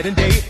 night and day.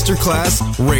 Masterclass Radio,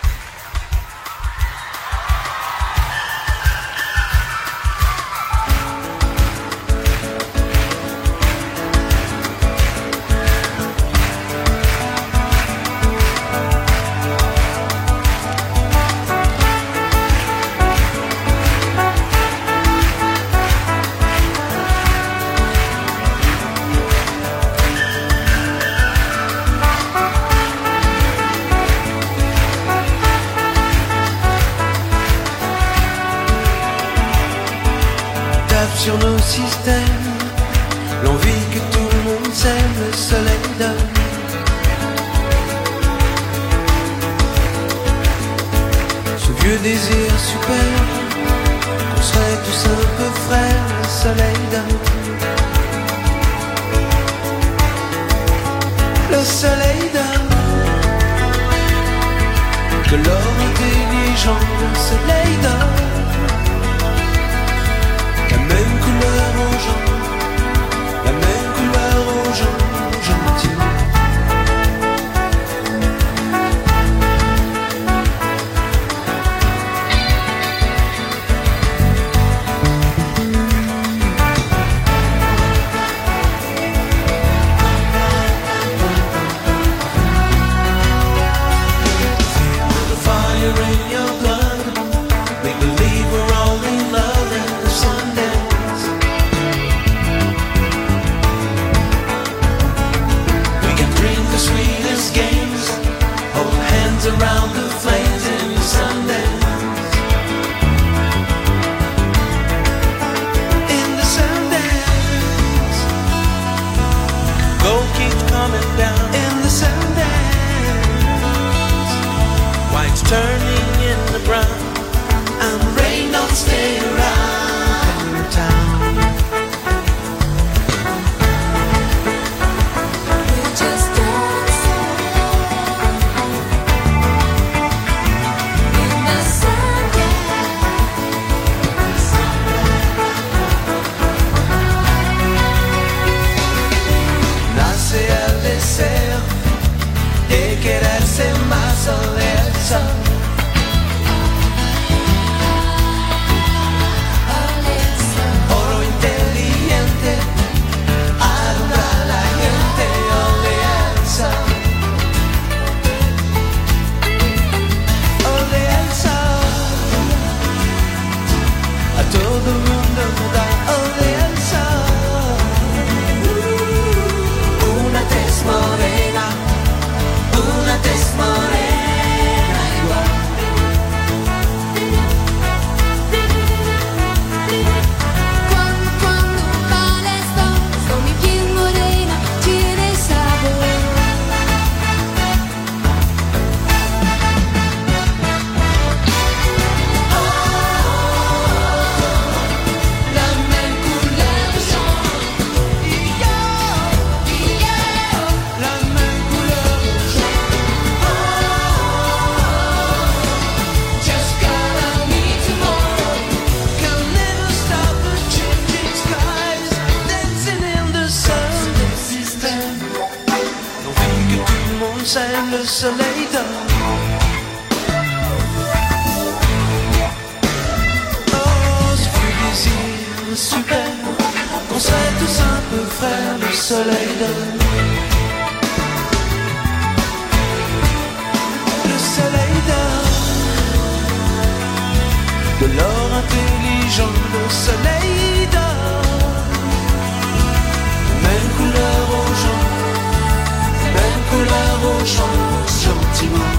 Le soleil dort, de l'or intelligent, le soleil dort, même couleur aux gens, même couleur aux gens, gentiment.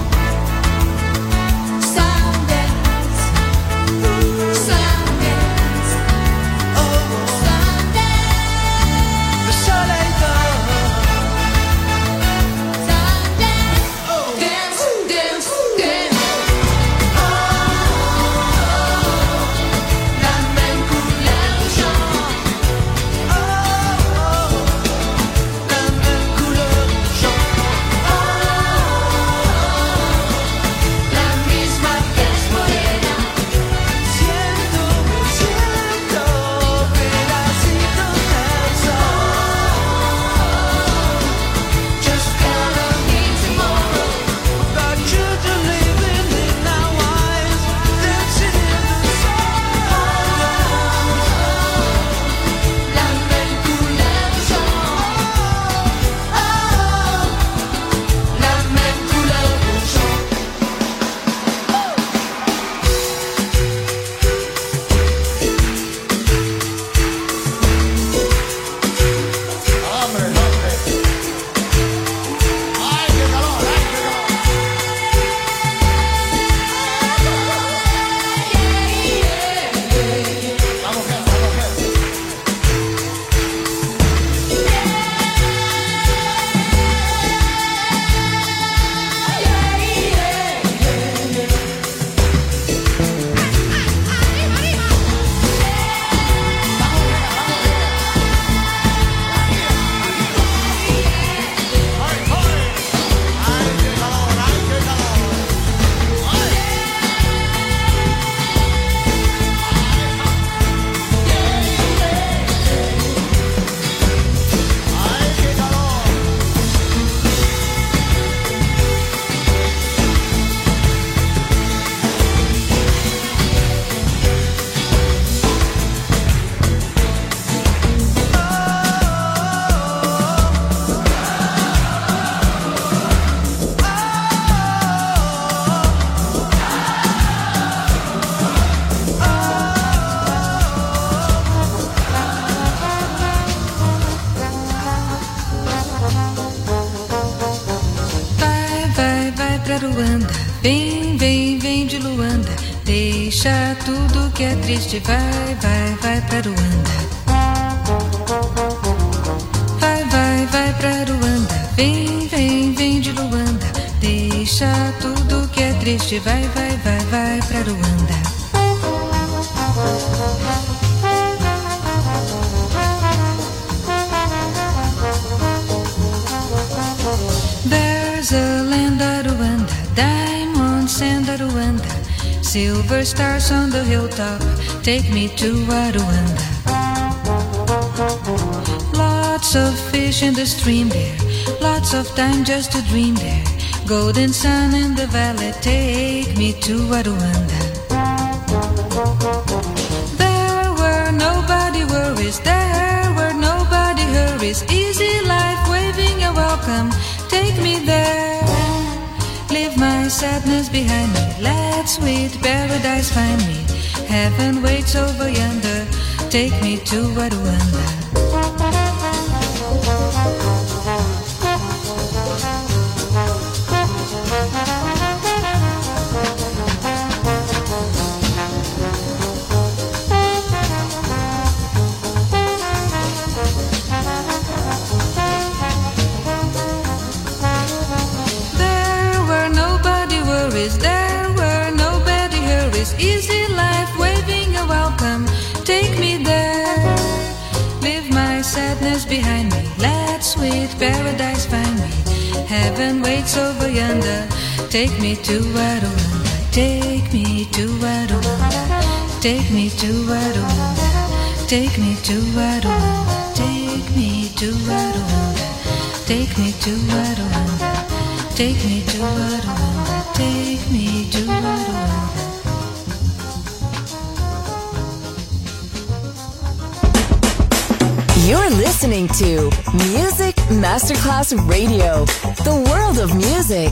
triste vai, vai, vai, vai pra Ruanda. There's a land at Rwanda, diamonds and Ruanda, silver stars on the hilltop, take me to Ruanda. Lots of fish in the stream there, lots of time just to dream there golden sun in the valley, take me to Rwanda. There were nobody worries, there were nobody hurries. Easy life waving a welcome, take me there. Leave my sadness behind me, let sweet paradise find me. Heaven waits over yonder, take me to Rwanda. Take me to Adoranda, take me to Adoranda, take me to Adoranda, take me to Adoranda, take me to Adoranda, take me to Adoranda, take me to Adoranda, take me to Adoranda. You're listening to Music Masterclass Radio, the world of music.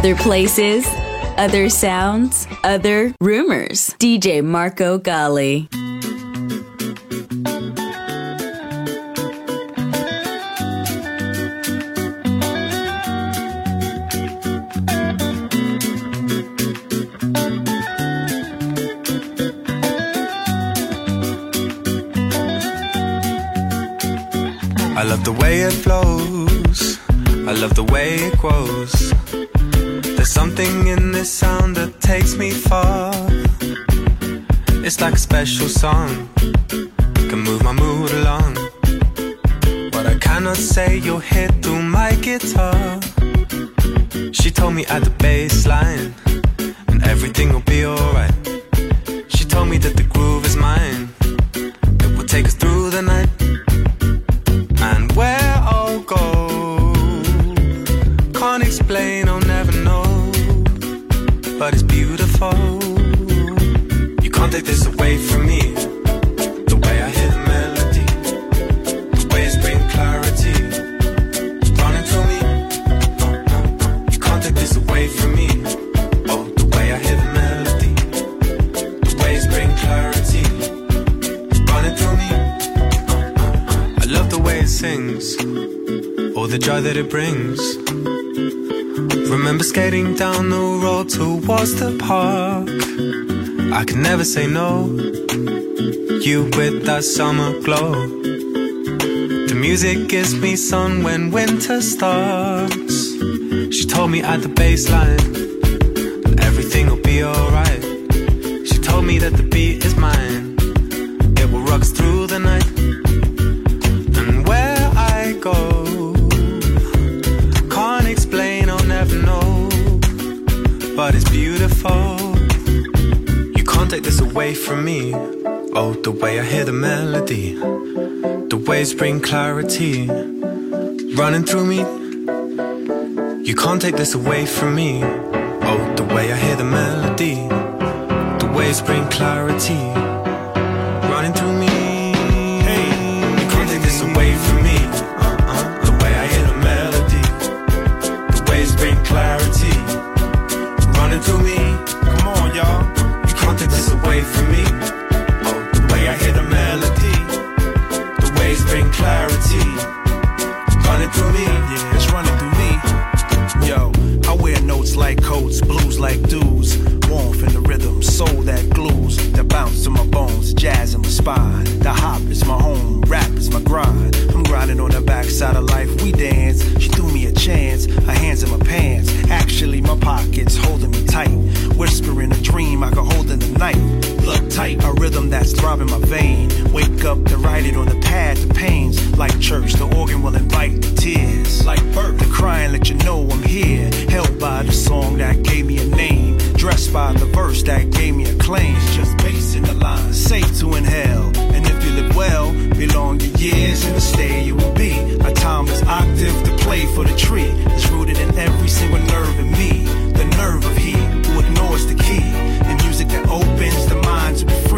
Other places, other sounds, other rumors. DJ Marco Gally. I love the way it flows. I love the way it grows. Something in this sound that takes me far. It's like a special song. Can move my mood along. But I cannot say you'll hit through my guitar. She told me at the bass line, and everything will be alright. She told me that the groove But it's beautiful. You can't take this away from me. The way I hear the melody, the way it's bring clarity, running through me. You can't take this away from me. Oh, the way I hear the melody, the way it's bring clarity, running through me. I love the way it sings, all the joy that it brings. Remember skating down the road towards the park. I can never say no. You with that summer glow. The music gives me sun when winter starts. She told me at the baseline the the waves bring clarity, running through me. You can't take this away from me. Oh, the way I hear the melody, the waves bring clarity, like coats, blues like dudes. Warmth in the rhythm, soul that glues, The bounce to my bones, jazz in my spine. The hop is my home, rap is my grind. I'm grinding on the backside of life, we dance. She threw me a chance, her hands in my pants. Actually, my pockets holding me tight. Whispering a dream I could hold in the night. Look tight, a rhythm that's throbbing my vein. Wake up to write it on the pad, the pains. Like church, the organ will invite the tears. Like birth, the crying let you know I'm here. Held by the song that gave me a name. Dressed by the verse that gave me a claim. Just bass in the line, safe to inhale. And if you live well, belong your years in the stay you will be. A timeless octave to play for the tree. It's rooted in every single nerve in me. The nerve of he who ignores the key. The music that opens the mind to be.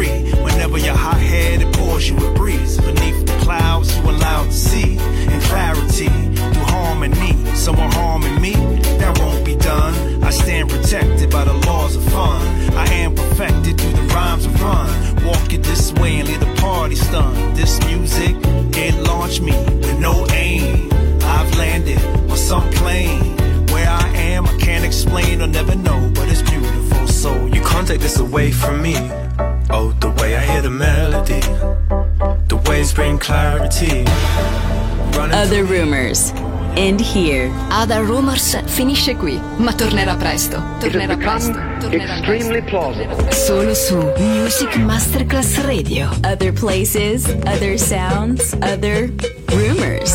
Whenever you're hot headed, pours you a breeze. Beneath the clouds, you allowed to see. In clarity, through harmony. Someone harming me, that won't be done. I stand protected by the laws of fun. I am perfected through the rhymes of run. Walk it this way and leave the party stunned. This music, it launched me with no aim. I've landed on some plane. Where I am, I can't explain or never know, but it's beautiful. So You can't take this away from me. Oh, the way I hear the melody, the waves bring clarity. Running Other rumors. End here. Other Rumors finisce qui, ma tornerà presto. Tornerà presto. Tornerà Extremely plausible. Solo su Music Masterclass Radio. Other places, other sounds, other rumors.